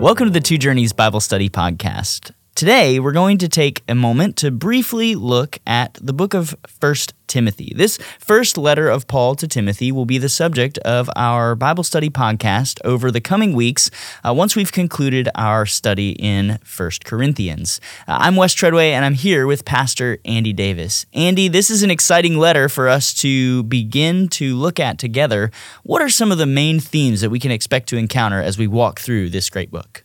Welcome to the Two Journeys Bible Study Podcast. Today, we're going to take a moment to briefly look at the book of First Timothy. This first letter of Paul to Timothy will be the subject of our Bible study podcast over the coming weeks uh, once we've concluded our study in First Corinthians. Uh, I'm Wes Treadway, and I'm here with Pastor Andy Davis. Andy, this is an exciting letter for us to begin to look at together. What are some of the main themes that we can expect to encounter as we walk through this great book?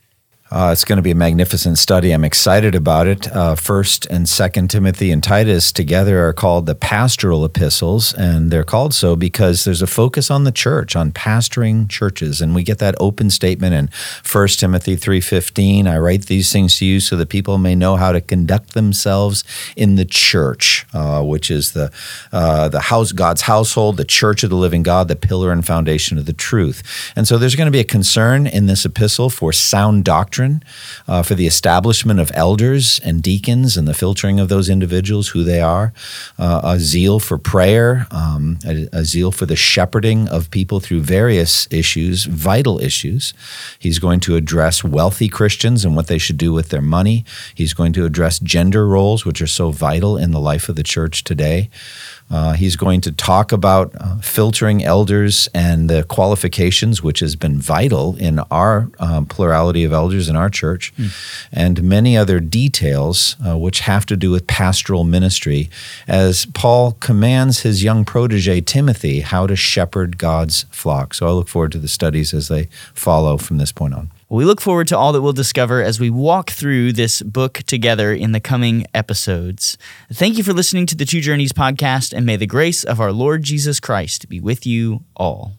Uh, it's going to be a magnificent study. I'm excited about it. Uh, First and Second Timothy and Titus together are called the pastoral epistles, and they're called so because there's a focus on the church, on pastoring churches, and we get that open statement in First Timothy three fifteen. I write these things to you so that people may know how to conduct themselves in the church, uh, which is the uh, the house God's household, the church of the living God, the pillar and foundation of the truth. And so there's going to be a concern in this epistle for sound doctrine doctrine, uh, for the establishment of elders and deacons and the filtering of those individuals, who they are, uh, a zeal for prayer, um, a, a, zeal for the shepherding of people through various issues, vital issues. He's going to address wealthy Christians and what they should do with their money. He's going to address gender roles, which are so vital in the life of the church today. Uh, he's going to talk about uh, filtering elders and the qualifications, which has been vital in our um, plurality of elders in our church, mm. and many other details uh, which have to do with pastoral ministry as Paul commands his young protege Timothy how to shepherd God's flock. So I look forward to the studies as they follow from this point on. We look forward to all that we'll discover as we walk through this book together in the coming episodes. Thank you for listening to the Two Journeys podcast, and may the grace of our Lord Jesus Christ be with you all.